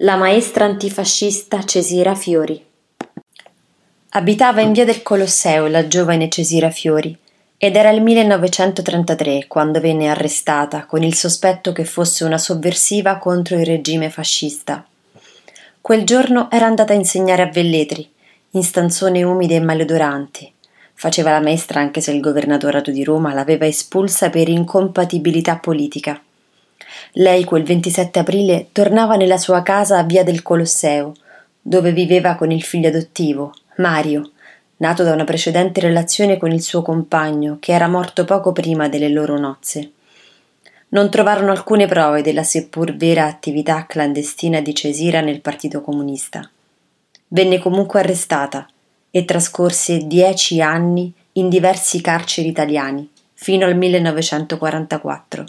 La maestra antifascista Cesira Fiori. Abitava in via del Colosseo la giovane Cesira Fiori ed era il 1933 quando venne arrestata con il sospetto che fosse una sovversiva contro il regime fascista. Quel giorno era andata a insegnare a Velletri, in stanzone umide e maleodoranti. Faceva la maestra anche se il governatorato di Roma l'aveva espulsa per incompatibilità politica. Lei quel 27 aprile tornava nella sua casa a via del Colosseo, dove viveva con il figlio adottivo, Mario, nato da una precedente relazione con il suo compagno, che era morto poco prima delle loro nozze. Non trovarono alcune prove della seppur vera attività clandestina di Cesira nel Partito Comunista. Venne comunque arrestata e trascorse dieci anni in diversi carceri italiani, fino al 1944